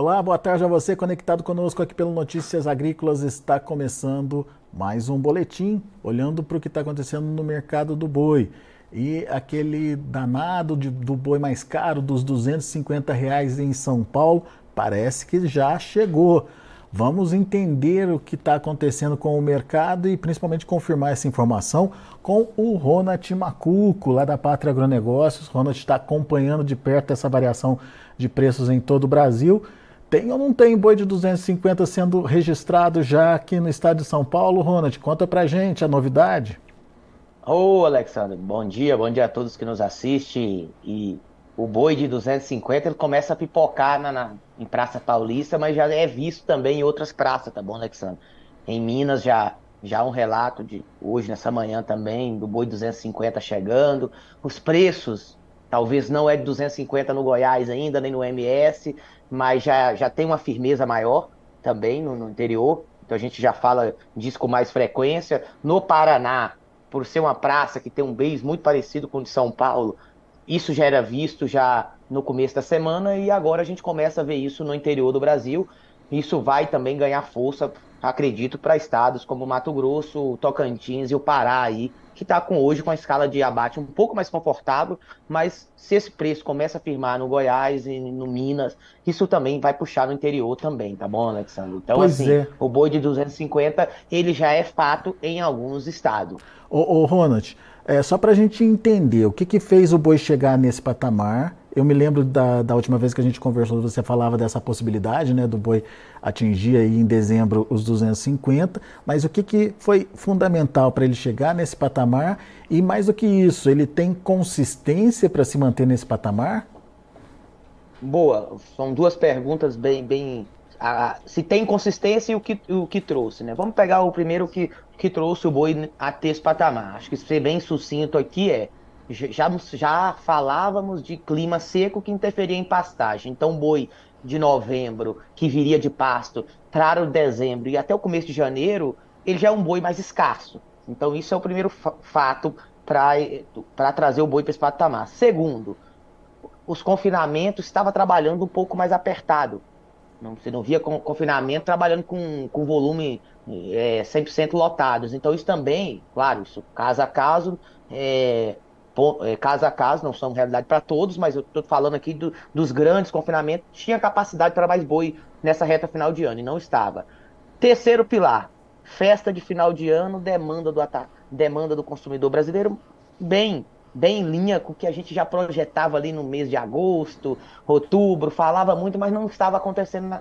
Olá, boa tarde a você conectado conosco aqui pelo Notícias Agrícolas. Está começando mais um boletim olhando para o que está acontecendo no mercado do boi. E aquele danado de, do boi mais caro, dos 250 reais em São Paulo, parece que já chegou. Vamos entender o que está acontecendo com o mercado e principalmente confirmar essa informação com o Ronald Macuco, lá da Pátria Agronegócios. Ronald está acompanhando de perto essa variação de preços em todo o Brasil tem ou não tem boi de 250 sendo registrado já aqui no estado de São Paulo, Ronald? Conta pra gente a novidade. Ô, Alexandre, bom dia, bom dia a todos que nos assistem. E o boi de 250 ele começa a pipocar na, na, em Praça Paulista, mas já é visto também em outras praças, tá bom, Alexandre? Em Minas já já um relato de hoje, nessa manhã também, do boi 250 chegando. Os preços, talvez não é de 250 no Goiás ainda, nem no MS, mas já, já tem uma firmeza maior também no, no interior. Então a gente já fala disso com mais frequência. No Paraná, por ser uma praça que tem um beijo muito parecido com o de São Paulo, isso já era visto já no começo da semana e agora a gente começa a ver isso no interior do Brasil. Isso vai também ganhar força, acredito, para estados como Mato Grosso, Tocantins e o Pará aí, que está com hoje com a escala de abate um pouco mais confortável, mas se esse preço começa a firmar no Goiás e no Minas, isso também vai puxar no interior também, tá bom, Alexandre? Então, pois assim, é. o boi de 250, ele já é fato em alguns estados. Ô, ô Ronald, é, só para a gente entender, o que, que fez o boi chegar nesse patamar eu me lembro da, da última vez que a gente conversou, você falava dessa possibilidade, né, do boi atingir aí em dezembro os 250, mas o que, que foi fundamental para ele chegar nesse patamar? E mais do que isso, ele tem consistência para se manter nesse patamar? Boa, são duas perguntas bem, bem a, se tem consistência e o que, o que trouxe, né? Vamos pegar o primeiro que, que trouxe o boi a ter esse patamar. Acho que ser bem sucinto aqui é já, já falávamos de clima seco que interferia em pastagem. Então, boi de novembro, que viria de pasto, para o dezembro e até o começo de janeiro, ele já é um boi mais escasso. Então, isso é o primeiro fato para trazer o boi para esse patamar. Segundo, os confinamentos estava trabalhando um pouco mais apertado. Não, você não via confinamento trabalhando com, com volume é, 100% lotados. Então, isso também, claro, isso caso a caso, é, é, caso a caso, não são realidade para todos, mas eu estou falando aqui do, dos grandes confinamentos, tinha capacidade para mais boi nessa reta final de ano e não estava. Terceiro pilar, festa de final de ano, demanda do, demanda do consumidor brasileiro bem, bem em linha com o que a gente já projetava ali no mês de agosto, outubro, falava muito, mas não estava acontecendo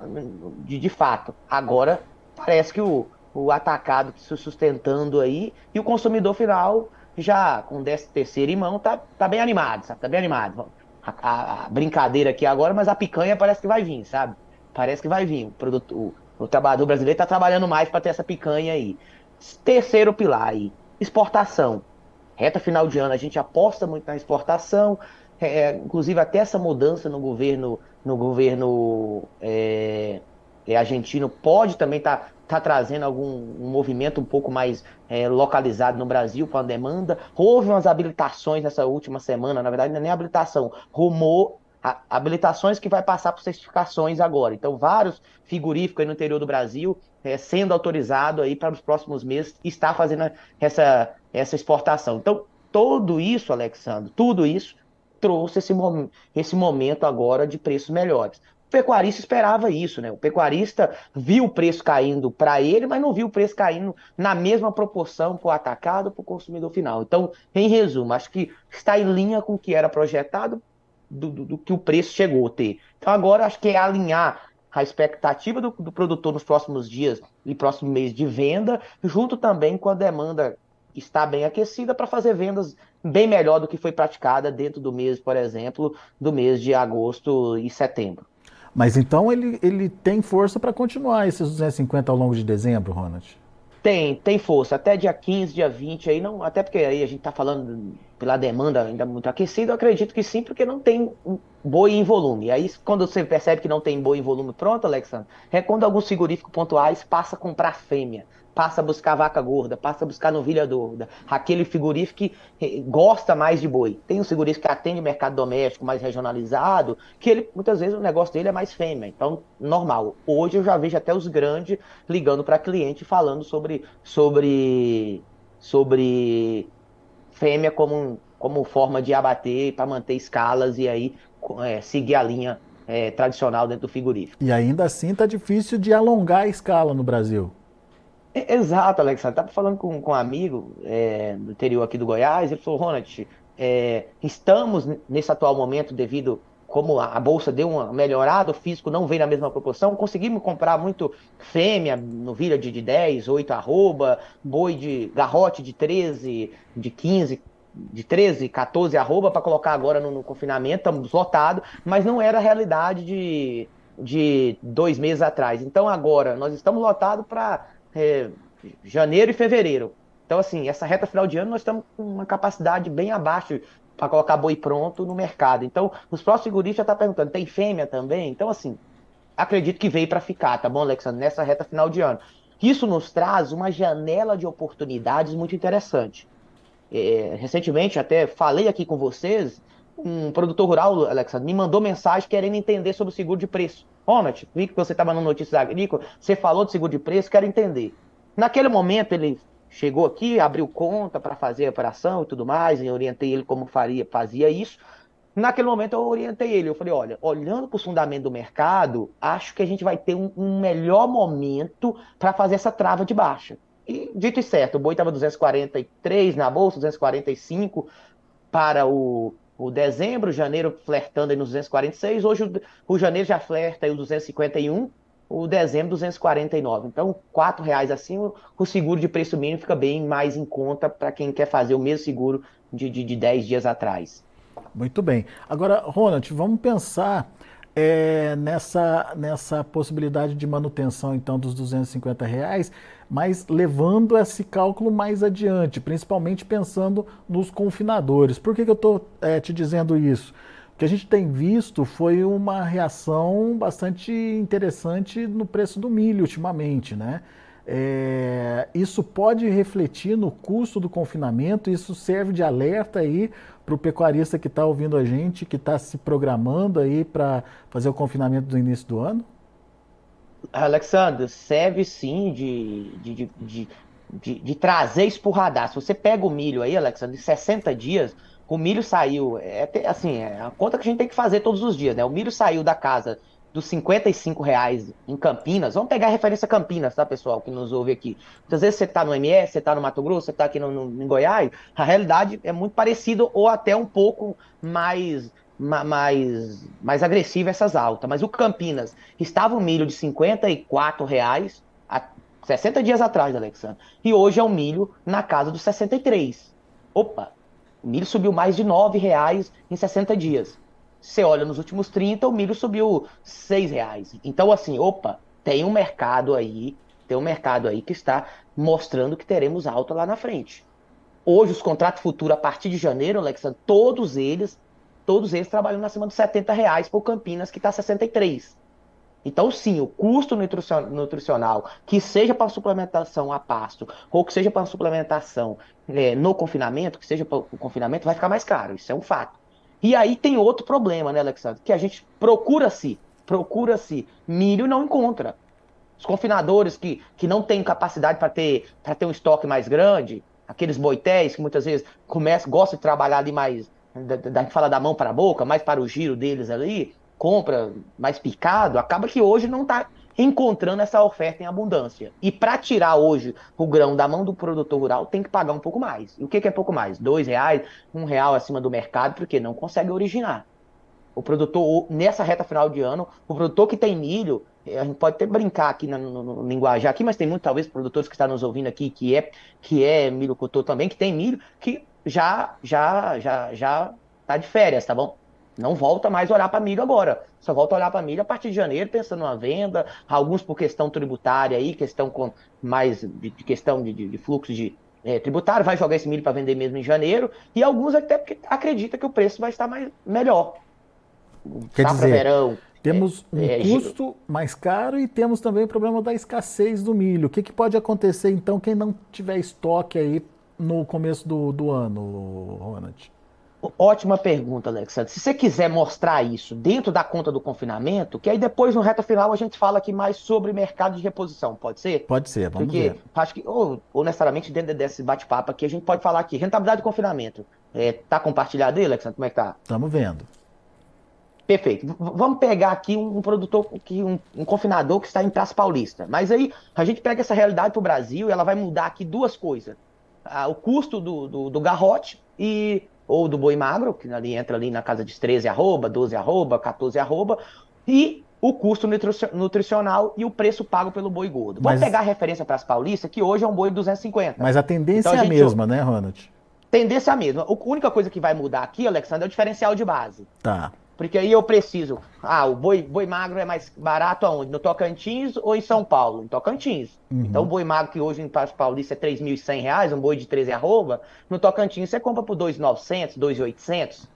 de, de fato. Agora parece que o, o atacado se sustentando aí e o consumidor final já com 13 terceiro em mão, tá, tá bem animado, sabe? Tá bem animado. A, a, a, brincadeira aqui agora, mas a picanha parece que vai vir, sabe? Parece que vai vir. O, produto, o, o trabalhador brasileiro tá trabalhando mais para ter essa picanha aí. Terceiro pilar aí, exportação. Reta final de ano, a gente aposta muito na exportação, é, inclusive até essa mudança no governo, no governo é, é, argentino pode também estar tá, tá trazendo algum um movimento um pouco mais é, localizado no Brasil com a demanda. Houve umas habilitações nessa última semana, na verdade não é nem habilitação, rumou a, habilitações que vai passar por certificações agora. Então, vários frigoríficos no interior do Brasil é, sendo autorizado aí para os próximos meses está fazendo essa, essa exportação. Então, tudo isso, Alexandre, tudo isso trouxe esse, esse momento agora de preços melhores. O pecuarista esperava isso, né? O pecuarista viu o preço caindo para ele, mas não viu o preço caindo na mesma proporção para o atacado para o consumidor final. Então, em resumo, acho que está em linha com o que era projetado do, do, do que o preço chegou a ter. Então, agora acho que é alinhar a expectativa do, do produtor nos próximos dias e próximo mês de venda, junto também com a demanda está bem aquecida para fazer vendas bem melhor do que foi praticada dentro do mês, por exemplo, do mês de agosto e setembro. Mas então ele, ele tem força para continuar esses 250 ao longo de dezembro, Ronald? Tem, tem força. Até dia 15, dia 20 aí, não, até porque aí a gente está falando pela demanda ainda muito aquecida, eu acredito que sim, porque não tem boi em volume. Aí quando você percebe que não tem boi em volume pronto, Alexandre, é quando alguns frigoríficos pontuais passam a comprar fêmea passa a buscar vaca gorda, passa a buscar novilha gorda, aquele frigorífico que eh, gosta mais de boi. Tem um frigorífico que atende mercado doméstico mais regionalizado, que ele muitas vezes o negócio dele é mais fêmea, então normal. Hoje eu já vejo até os grandes ligando para cliente falando sobre sobre sobre fêmea como como forma de abater para manter escalas e aí é, seguir a linha é, tradicional dentro do frigorífico. E ainda assim está difícil de alongar a escala no Brasil. É, exato, Alexandre. Estava falando com, com um amigo é, do interior aqui do Goiás, ele falou, Ronald, é, estamos nesse atual momento devido como a bolsa deu uma melhorada, o físico não vem na mesma proporção, conseguimos comprar muito fêmea, novilha de, de 10, 8 arroba, boi de garrote de 13, de 15, de 13, 14 arroba para colocar agora no, no confinamento, estamos lotados, mas não era a realidade de, de dois meses atrás. Então agora nós estamos lotados para é, janeiro e fevereiro. Então, assim, essa reta final de ano nós estamos com uma capacidade bem abaixo para colocar boi pronto no mercado. Então, os próximos já estão tá perguntando, tem fêmea também? Então, assim, acredito que veio para ficar, tá bom, Alexandre? Nessa reta final de ano. Isso nos traz uma janela de oportunidades muito interessante. É, recentemente, até falei aqui com vocês, um produtor rural, Alexandre, me mandou mensagem querendo entender sobre o seguro de preço. Ronald, vi que você estava no Notícias Agrícolas, você falou de seguro de preço, quero entender. Naquele momento, ele chegou aqui, abriu conta para fazer a operação e tudo mais, e orientei ele como faria, fazia isso. Naquele momento eu orientei ele, eu falei, olha, olhando para o fundamento do mercado, acho que a gente vai ter um, um melhor momento para fazer essa trava de baixa. E dito e certo, o boi estava 243 na bolsa, 245 para o, o dezembro, janeiro flertando aí nos 246, hoje o, o janeiro já flerta aí os 251, o dezembro 249. Então, R$ reais acima, o seguro de preço mínimo fica bem mais em conta para quem quer fazer o mesmo seguro de, de, de 10 dias atrás. Muito bem. Agora, Ronald, vamos pensar é, nessa, nessa possibilidade de manutenção então dos 250 reais, mas levando esse cálculo mais adiante, principalmente pensando nos confinadores. Por que, que eu estou é, te dizendo isso? O que a gente tem visto foi uma reação bastante interessante no preço do milho ultimamente, né? É, isso pode refletir no custo do confinamento, isso serve de alerta aí para o pecuarista que está ouvindo a gente, que está se programando aí para fazer o confinamento do início do ano? Alexandre, serve sim de, de, de, de, de trazer espurradar. Se você pega o milho aí, Alexandre, de 60 dias, o milho saiu, é assim, é a conta que a gente tem que fazer todos os dias, né? O milho saiu da casa dos 55 reais em Campinas, vamos pegar a referência Campinas, tá, pessoal, que nos ouve aqui. Muitas vezes você está no MS, você está no Mato Grosso, você está aqui no, no, em Goiás, a realidade é muito parecida ou até um pouco mais mais, mais agressiva essas altas. Mas o Campinas estava o milho de 54 reais há 60 dias atrás, Alexandre. E hoje é o milho na casa dos 63. Opa, o milho subiu mais de 9 reais em 60 dias. Você olha nos últimos 30, o milho subiu 6 reais. Então, assim, opa, tem um mercado aí, tem um mercado aí que está mostrando que teremos alta lá na frente. Hoje, os contratos futuros, a partir de janeiro, Alexandre, todos eles, todos eles trabalham acima de 70 reais por Campinas, que está 63. Então, sim, o custo nutricional, que seja para suplementação a pasto, ou que seja para suplementação é, no confinamento, que seja para o confinamento, vai ficar mais caro. Isso é um fato. E aí tem outro problema, né, Alexandre? Que a gente procura-se, procura-se milho não encontra. Os confinadores que, que não têm capacidade para ter, ter um estoque mais grande, aqueles boitéis que muitas vezes começam, gostam de trabalhar ali mais, da, da, fala da mão para a boca, mais para o giro deles ali, compra mais picado, acaba que hoje não está encontrando essa oferta em abundância. E para tirar hoje o grão da mão do produtor rural, tem que pagar um pouco mais. E o que, que é pouco mais? Dois reais, um real acima do mercado, porque não consegue originar. O produtor, nessa reta final de ano, o produtor que tem milho, a gente pode até brincar aqui no, no, no linguajar aqui, mas tem muito, talvez, produtores que estão nos ouvindo aqui, que é, que é milhocultor também, que tem milho, que já, já, já, já tá de férias, tá bom? Não volta mais a olhar para milho agora. Só volta a olhar para milho a partir de janeiro, pensando na venda, alguns por questão tributária aí, questão com mais de, de questão de, de, de, fluxo de é, tributário, vai jogar esse milho para vender mesmo em janeiro, e alguns até porque acredita que o preço vai estar mais melhor. Quer dizer, verão, Temos um é, custo mais caro e temos também o problema da escassez do milho. O que, que pode acontecer então quem não tiver estoque aí no começo do, do ano, Ronald? Ótima pergunta, Alexandre. Se você quiser mostrar isso dentro da conta do confinamento, que aí depois no reta final a gente fala aqui mais sobre mercado de reposição, pode ser? Pode ser, vamos Porque ver. acho que, ou, honestamente, dentro desse bate-papo aqui, a gente pode falar aqui, rentabilidade de confinamento. É, tá compartilhado aí, Alexandre? Como é que tá? Estamos vendo. Perfeito. vamos pegar aqui um, produtor, um, um, confinador que está em Praça Paulista. Mas aí a gente pega essa realidade para o Brasil e ela vai mudar aqui duas coisas. Ah, o custo do, do, do garrote e ou do boi magro, que ali entra ali na casa de 13 arroba, 12 arroba, 14 arroba, e o custo nutricional e o preço pago pelo boi gordo. Vamos pegar a referência para as paulistas, que hoje é um boi de 250. Mas a tendência então, a é a mesma, né, Ronald? Tendência é a mesma. A única coisa que vai mudar aqui, Alexandre, é o diferencial de base. Tá. Porque aí eu preciso. Ah, o boi, boi magro é mais barato aonde? No Tocantins ou em São Paulo? Em Tocantins. Uhum. Então o boi magro que hoje em Paulista é R$ 3.100, um boi de 13 arroba, no Tocantins você compra por R$ 2.900, R$ 2.800.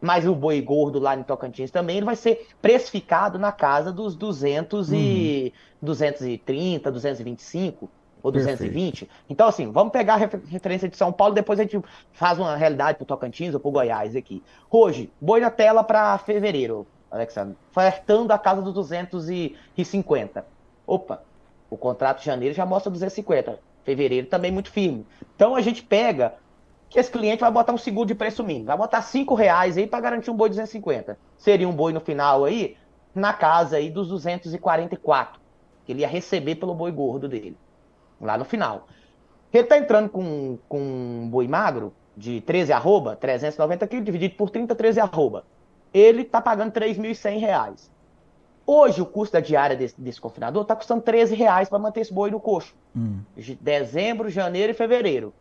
Mas o boi gordo lá no Tocantins também ele vai ser precificado na casa dos 200 uhum. e 230, 225 ou 220. Perfeito. Então, assim, vamos pegar a referência de São Paulo, depois a gente faz uma realidade para o Tocantins ou para o Goiás aqui. Hoje, boi na tela para fevereiro, Alexandre, flertando a casa dos 250. Opa, o contrato de janeiro já mostra 250. Fevereiro também muito firme. Então a gente pega que esse cliente vai botar um seguro de preço mínimo, vai botar 5 reais aí para garantir um boi de 250. Seria um boi no final aí, na casa aí dos 244, que ele ia receber pelo boi gordo dele lá no final. Ele está entrando com, com um boi magro de 13 arroba, 390 quilos, dividido por 30, 13 arroba. Ele está pagando 3.100 reais. Hoje, o custo da diária desse, desse confinador está custando 13 reais para manter esse boi no coxo. Hum. De dezembro, janeiro e fevereiro.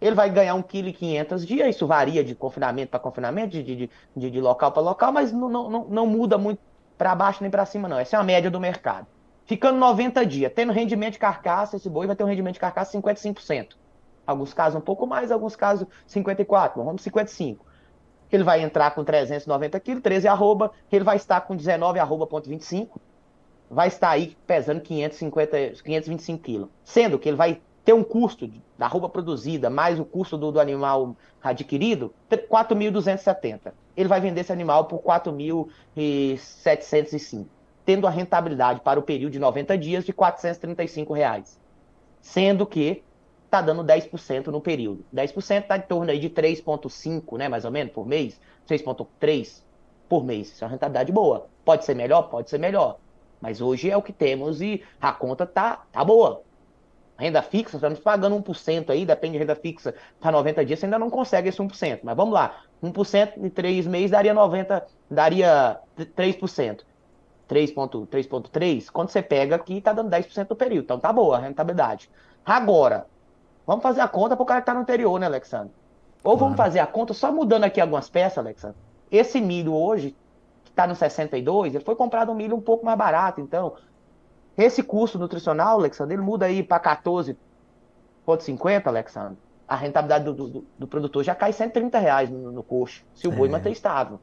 Ele vai ganhar 1,5 kg dia, isso varia de confinamento para confinamento, de, de, de, de local para local, mas não, não, não muda muito para baixo nem para cima, não. Essa é a média do mercado. Ficando 90 dias, tendo rendimento de carcaça, esse boi vai ter um rendimento de carcaça de 55%. Alguns casos um pouco mais, alguns casos 54%, vamos 55%. Ele vai entrar com 390 quilos, 13 arroba, ele vai estar com 19 arroba ponto 25, vai estar aí pesando 550, 525 quilos. Sendo que ele vai ter um custo da arroba produzida, mais o custo do, do animal adquirido, 4.270. Ele vai vender esse animal por 4.705 tendo a rentabilidade para o período de 90 dias de 435 reais, sendo que está dando 10% no período. 10% está em torno aí de 3,5, né, mais ou menos, por mês, 6,3 por mês. Isso é uma rentabilidade boa. Pode ser melhor? Pode ser melhor. Mas hoje é o que temos e a conta tá, tá boa. Renda fixa, estamos pagando 1% aí, depende de renda fixa, para 90 dias, você ainda não consegue esse 1%. Mas vamos lá, 1% em 3 meses daria 90, daria 3%. 3.3, quando você pega aqui, tá dando 10% do período. Então tá boa a rentabilidade. Agora, vamos fazer a conta para o cara que tá no anterior, né, Alexandre? Ou vamos fazer a conta só mudando aqui algumas peças, Alexandre. Esse milho hoje, que está no 62, ele foi comprado um milho um pouco mais barato. Então, esse custo nutricional, Alexandre, ele muda aí para 14,50, Alexandre. A rentabilidade do, do, do, produtor já cai 130 reais no, no coxo, se o boi é. manter estável.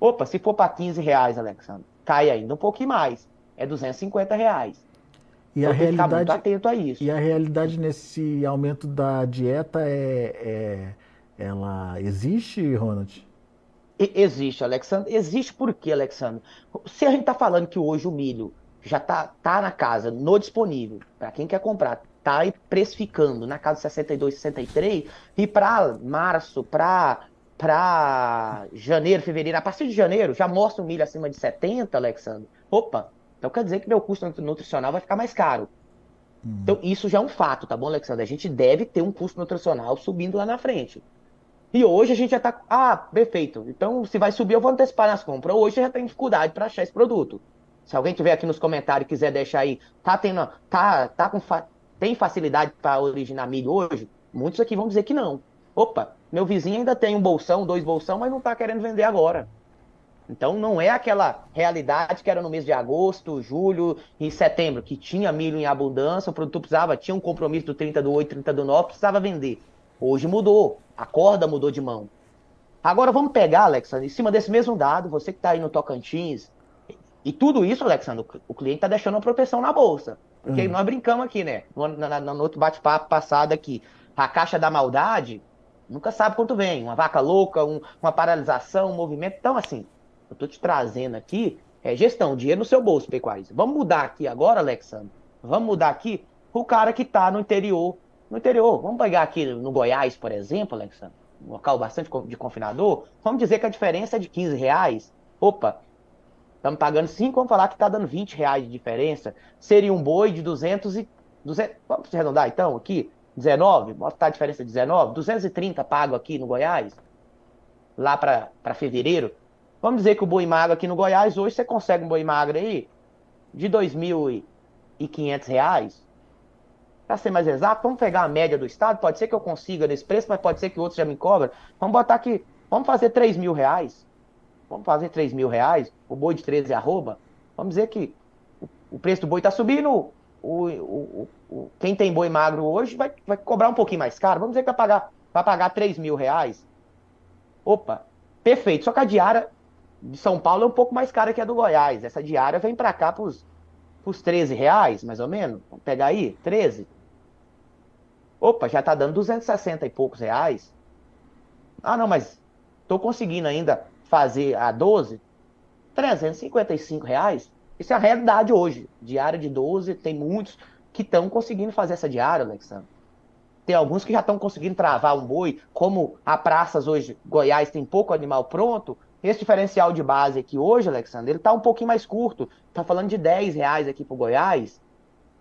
Opa, se for para 15 reais, Alexandre cai ainda um pouquinho mais. É 250 reais. E então, a realidade, muito atento a isso. E a realidade nesse aumento da dieta é, é ela existe, Ronald? Existe, Alexandre. Existe por quê, Alexandre? Se a gente está falando que hoje o milho já está tá na casa, no disponível, para quem quer comprar, tá aí precificando na casa 62, 63, e para março, para para janeiro, fevereiro, a partir de janeiro já mostra um milho acima de 70, Alexandre. Opa, então quer dizer que meu custo nutricional vai ficar mais caro. Hum. Então isso já é um fato, tá bom, Alexandre? A gente deve ter um custo nutricional subindo lá na frente. E hoje a gente já tá. Ah, perfeito. Então, se vai subir, eu vou antecipar nas compras. Hoje já tem dificuldade para achar esse produto. Se alguém tiver aqui nos comentários e quiser deixar aí, tá tendo. Tá, tá com fa... Tem facilidade para originar milho hoje? Muitos aqui vão dizer que não. Opa, meu vizinho ainda tem um bolsão, dois bolsão, mas não está querendo vender agora. Então não é aquela realidade que era no mês de agosto, julho e setembro, que tinha milho em abundância, o produtor precisava, tinha um compromisso do 30 do 8, 30 do 9, precisava vender. Hoje mudou, a corda mudou de mão. Agora vamos pegar, Alexa, em cima desse mesmo dado, você que está aí no Tocantins, E tudo isso, Alexandre, o cliente está deixando uma proteção na bolsa. Porque hum. nós brincamos aqui, né? No, no, no outro bate-papo passado aqui. A caixa da maldade nunca sabe quanto vem. Uma vaca louca, um, uma paralisação, um movimento. Então, assim, eu estou te trazendo aqui é gestão, dinheiro no seu bolso, Pequais. Vamos mudar aqui agora, Alexandre? Vamos mudar aqui o cara que está no interior. No interior, vamos pegar aqui no Goiás, por exemplo, Alexandre, um local bastante de confinador. Vamos dizer que a diferença é de 15 reais. Opa, Estamos pagando 5, vamos falar que está dando 20 reais de diferença. Seria um boi de 200 e... 200, vamos arredondar então aqui? 19? Bota a diferença de 19? 230 pago aqui no Goiás? Lá para fevereiro? Vamos dizer que o boi magro aqui no Goiás, hoje você consegue um boi magro aí de 2.500 reais. Para ser mais exato, vamos pegar a média do estado. Pode ser que eu consiga nesse preço, mas pode ser que outros já me cobrem. Vamos botar aqui, vamos fazer 3 mil reais. Vamos fazer 3 mil reais, o boi de 13 arroba. Vamos dizer que o preço do boi está subindo, o, o, o, quem tem boi magro hoje vai, vai cobrar um pouquinho mais caro. Vamos dizer que vai pagar, vai pagar 3 mil reais. Opa, perfeito. Só que a diária de São Paulo é um pouco mais cara que a do Goiás. Essa diária vem para cá para os 13 reais, mais ou menos. Vamos pegar aí, 13. Opa, já está dando 260 e poucos reais. Ah, não, mas estou conseguindo ainda fazer a 12, 355 reais. Isso é a realidade hoje. Diária de 12, tem muitos que estão conseguindo fazer essa diária, Alexandre. Tem alguns que já estão conseguindo travar um boi, como a praças hoje, Goiás tem pouco animal pronto. Esse diferencial de base aqui hoje, Alexandre, ele está um pouquinho mais curto. Está falando de 10 reais aqui para Goiás.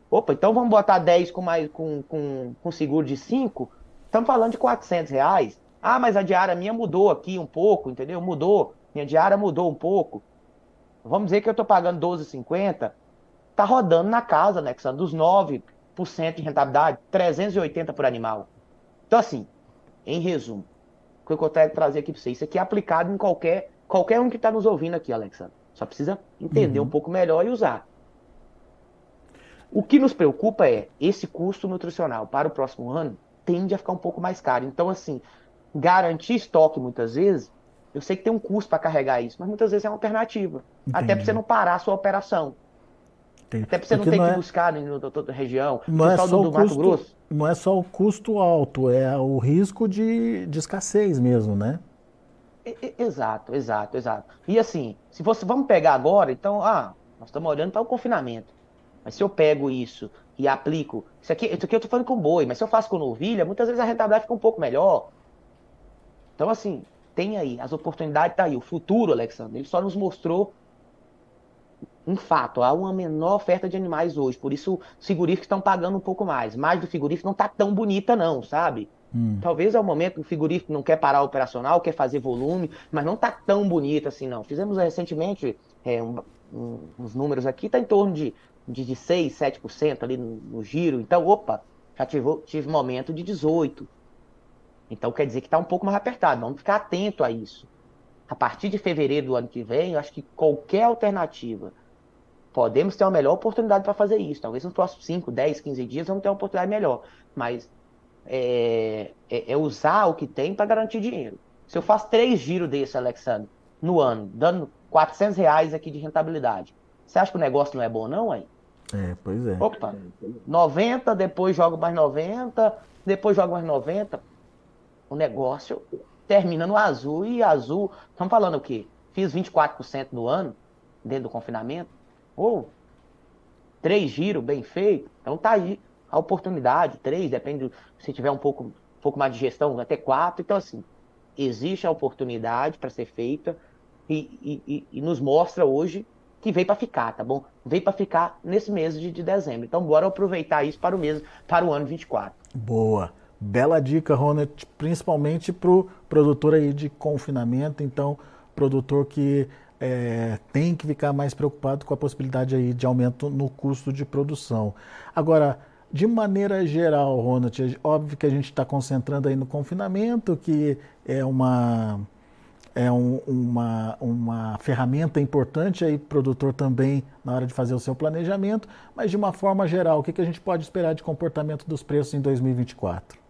Opa, então vamos botar 10 com, mais, com, com, com seguro de 5. Estamos falando de 400 reais. Ah, mas a diária minha mudou aqui um pouco, entendeu? Mudou. Minha diária mudou um pouco. Vamos dizer que eu estou pagando 12,50. Está rodando na casa, né, são dos 9% de rentabilidade, 380 por animal. Então, assim, em resumo, o que eu quero trazer aqui para você, isso aqui é aplicado em qualquer, qualquer um que está nos ouvindo aqui, Alexandre. Só precisa entender uhum. um pouco melhor e usar. O que nos preocupa é esse custo nutricional para o próximo ano tende a ficar um pouco mais caro. Então, assim, garantir estoque muitas vezes, eu sei que tem um custo para carregar isso, mas muitas vezes é uma alternativa. Entendi. Até para você não parar a sua operação. Entendi. Até para você Porque não ter que é... buscar em outra região. Não é, só do, do custo, Mato Grosso. não é só o custo alto, é o risco de, de escassez mesmo, né? Exato, exato, exato. E assim, se você vamos pegar agora, então, ah, nós estamos olhando para o confinamento. Mas se eu pego isso e aplico, isso aqui, isso aqui eu estou falando com boi, mas se eu faço com novilha, muitas vezes a rentabilidade fica um pouco melhor. Então, assim, tem aí, as oportunidades tá aí. O futuro, Alexandre, ele só nos mostrou um fato. Há uma menor oferta de animais hoje. Por isso, os frigoríficos estão pagando um pouco mais. Mais do frigorífico não tá tão bonita, não, sabe? Hum. Talvez é o momento que o frigorífico não quer parar operacional, quer fazer volume, mas não tá tão bonita assim, não. Fizemos recentemente é, um, um, uns números aqui, tá em torno de, de, de 6, 7% ali no, no, giro. Então, opa, já tive, tive momento de 18%. Então quer dizer que está um pouco mais apertado. Vamos ficar atento a isso. A partir de fevereiro do ano que vem, eu acho que qualquer alternativa, podemos ter uma melhor oportunidade para fazer isso. Talvez nos próximos 5, 10, 15 dias vamos ter uma oportunidade melhor. Mas é, é, é usar o que tem para garantir dinheiro. Se eu faço três giros desse, Alexandre, no ano, dando 400 reais aqui de rentabilidade, você acha que o negócio não é bom, não, aí? É, pois é. Opa, 90, depois jogo mais 90, depois jogo mais 90 o negócio termina no azul e azul. Estamos falando o quê? Fiz 24% no ano, dentro do confinamento. Ou três giros bem feito. Então tá aí a oportunidade, três, depende se tiver um pouco, um pouco mais de gestão, até quatro. Então, assim, existe a oportunidade para ser feita e, e, e, nos mostra hoje que veio para ficar, tá bom? Veio para ficar nesse mês de, de dezembro. Então, bora aproveitar isso para o mês, para o ano 24. Boa. Bela dica, Ronald, principalmente para o produtor aí de confinamento, então produtor que é, tem que ficar mais preocupado com a possibilidade aí de aumento no custo de produção. Agora, de maneira geral, Ronald, é óbvio que a gente está concentrando aí no confinamento, que é uma é um, uma, uma ferramenta importante aí produtor também na hora de fazer o seu planejamento, mas de uma forma geral, o que, que a gente pode esperar de comportamento dos preços em 2024?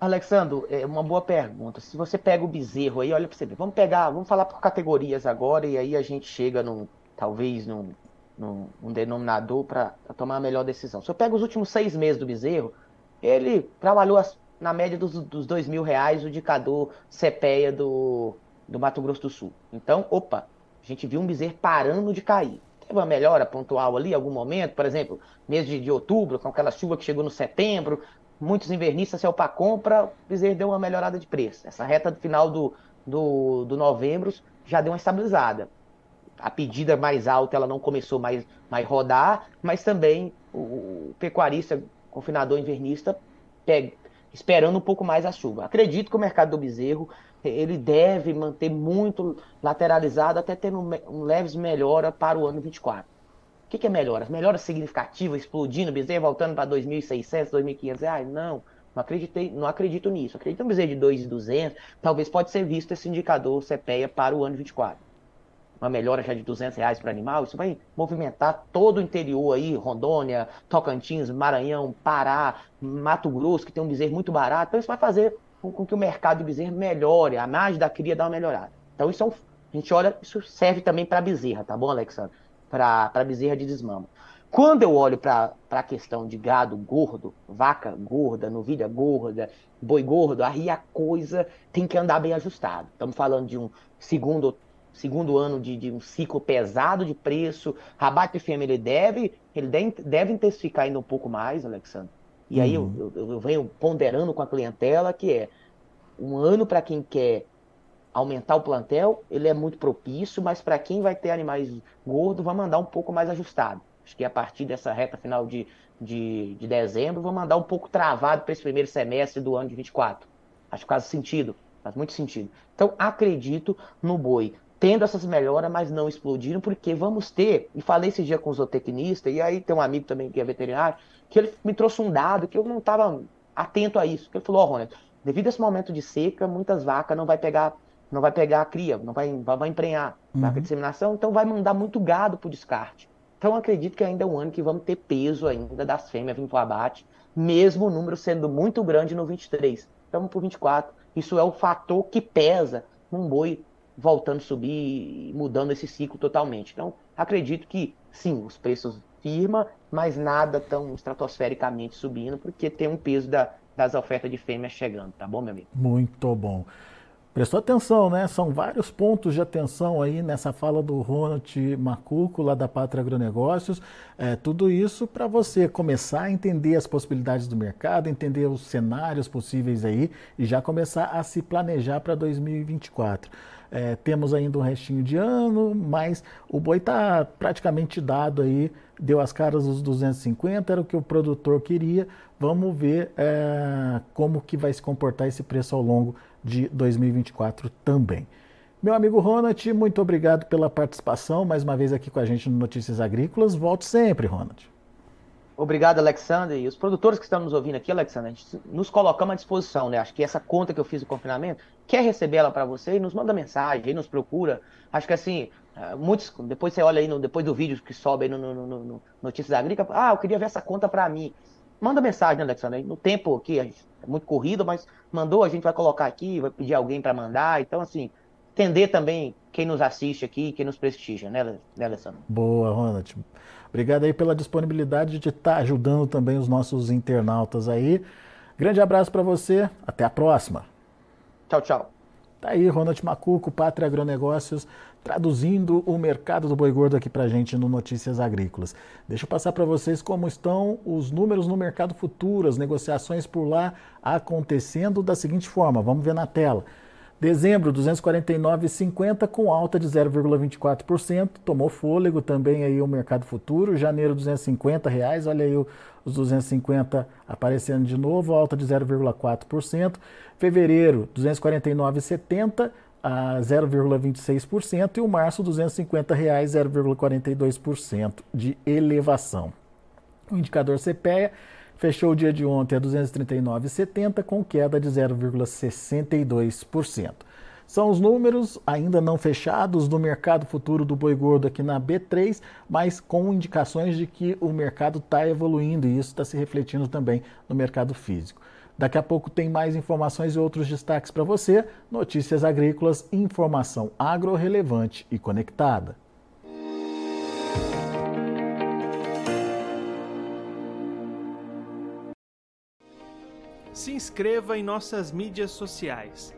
Alexandro, é uma boa pergunta. Se você pega o bezerro aí, olha para você ver. Vamos pegar, vamos falar por categorias agora e aí a gente chega no, talvez num, num, num denominador para tomar a melhor decisão. Se eu pego os últimos seis meses do bezerro, ele trabalhou na média dos, dos dois mil reais o indicador CPEA do, do Mato Grosso do Sul. Então, opa, a gente viu um bezerro parando de cair. Teve uma melhora pontual ali em algum momento, por exemplo, mês de, de outubro, com aquela chuva que chegou no setembro, muitos invernistas saiu para compra, o bezerro deu uma melhorada de preço. Essa reta do final do, do, do novembro já deu uma estabilizada. A pedida mais alta ela não começou mais, mais rodar, mas também o, o pecuarista, confinador invernista, pega, esperando um pouco mais a chuva. Acredito que o mercado do bezerro ele deve manter muito lateralizado até ter um leves melhora para o ano 24. O que, que é melhoras? Melhoras significativas, explodindo, bezerro voltando para 2.600, 2.500 reais? Não, não, acreditei, não acredito nisso. Acredito no bezerro de 2.200, talvez pode ser visto esse indicador CPEA para o ano 24 uma melhora já de 200 reais para animal, isso vai movimentar todo o interior aí, Rondônia, Tocantins, Maranhão, Pará, Mato Grosso, que tem um bezerro muito barato. Então isso vai fazer com que o mercado de bezerro melhore, a margem da cria dá uma melhorada. Então isso é um, a gente olha, isso serve também para bezerra, tá bom, Alexandre? Para bezerra de desmama. Quando eu olho para a questão de gado gordo, vaca gorda, novilha gorda, boi gordo, aí a coisa tem que andar bem ajustado. Estamos falando de um segundo segundo ano de, de, um ciclo pesado de preço, rabate FM ele deve, ele deve, deve intensificar ainda um pouco mais, Alexandre. E aí uhum. eu, eu, eu, venho ponderando com a clientela que é um ano para quem quer aumentar o plantel, ele é muito propício, mas para quem vai ter animais gordos, vai mandar um pouco mais ajustado. Acho que a partir dessa reta final de, de, de dezembro, vou mandar um pouco travado para esse primeiro semestre do ano de 24. Acho que faz sentido, faz muito sentido. Então, acredito no boi tendo essas melhoras, mas não explodiram, porque vamos ter, e falei esse dia com o zootecnista, e aí tem um amigo também que é veterinário, que ele me trouxe um dado que eu não estava atento a isso. Ele falou, ó, oh, Ronald, devido a esse momento de seca, muitas vacas não vai pegar, não vai pegar a cria, não vai, vai, emprenhar uhum. vaca de disseminação, então vai mandar muito gado para o descarte. Então acredito que ainda é um ano que vamos ter peso ainda das fêmeas vindo para o abate, mesmo o número sendo muito grande no 23. Estamos para o 24. Isso é o fator que pesa num boi voltando a subir e mudando esse ciclo totalmente. Então, acredito que sim, os preços firma, mas nada tão estratosfericamente subindo, porque tem um peso da, das ofertas de fêmeas chegando, tá bom, meu amigo? Muito bom. Prestou atenção, né? São vários pontos de atenção aí nessa fala do Ronald Macuco, lá da Pátria Agronegócios. É, tudo isso para você começar a entender as possibilidades do mercado, entender os cenários possíveis aí e já começar a se planejar para 2024. É, temos ainda um restinho de ano, mas o boi está praticamente dado aí, deu as caras dos 250, era o que o produtor queria. Vamos ver é, como que vai se comportar esse preço ao longo de 2024 também. Meu amigo Ronald, muito obrigado pela participação mais uma vez aqui com a gente no Notícias Agrícolas. Volte sempre, Ronald. Obrigado, Alexander. E os produtores que estão nos ouvindo aqui, Alexander, a gente nos colocamos à disposição, né? Acho que essa conta que eu fiz do confinamento, quer receber ela para você nos manda mensagem, nos procura. Acho que assim, é, muitos, depois você olha aí, no, depois do vídeo que sobe aí no, no, no, no Notícias Agrícolas, ah, eu queria ver essa conta para mim. Manda mensagem, né, Alexander? No tempo aqui, é muito corrido, mas mandou, a gente vai colocar aqui, vai pedir alguém para mandar. Então, assim, entender também quem nos assiste aqui, quem nos prestigia, né, né Alessandro? Boa, Ronald. Obrigado aí pela disponibilidade de estar tá ajudando também os nossos internautas aí. Grande abraço para você, até a próxima. Tchau, tchau. Tá aí, Ronald Macuco, Pátria Agronegócios, traduzindo o mercado do boi gordo aqui para gente no Notícias Agrícolas. Deixa eu passar para vocês como estão os números no mercado futuro, as negociações por lá acontecendo da seguinte forma, vamos ver na tela. Dezembro, 249,50 com alta de 0,24%. Tomou fôlego também aí o mercado futuro. Janeiro, 250 reais. Olha aí os 250 aparecendo de novo, alta de 0,4%. Fevereiro, 249,70 a 0,26% e o março, 250 reais, 0,42% de elevação. O indicador CPEA fechou o dia de ontem a 239,70 com queda de 0,62%. São os números ainda não fechados do mercado futuro do boi gordo aqui na B3, mas com indicações de que o mercado está evoluindo e isso está se refletindo também no mercado físico. Daqui a pouco tem mais informações e outros destaques para você. Notícias agrícolas, informação agro relevante e conectada. Se inscreva em nossas mídias sociais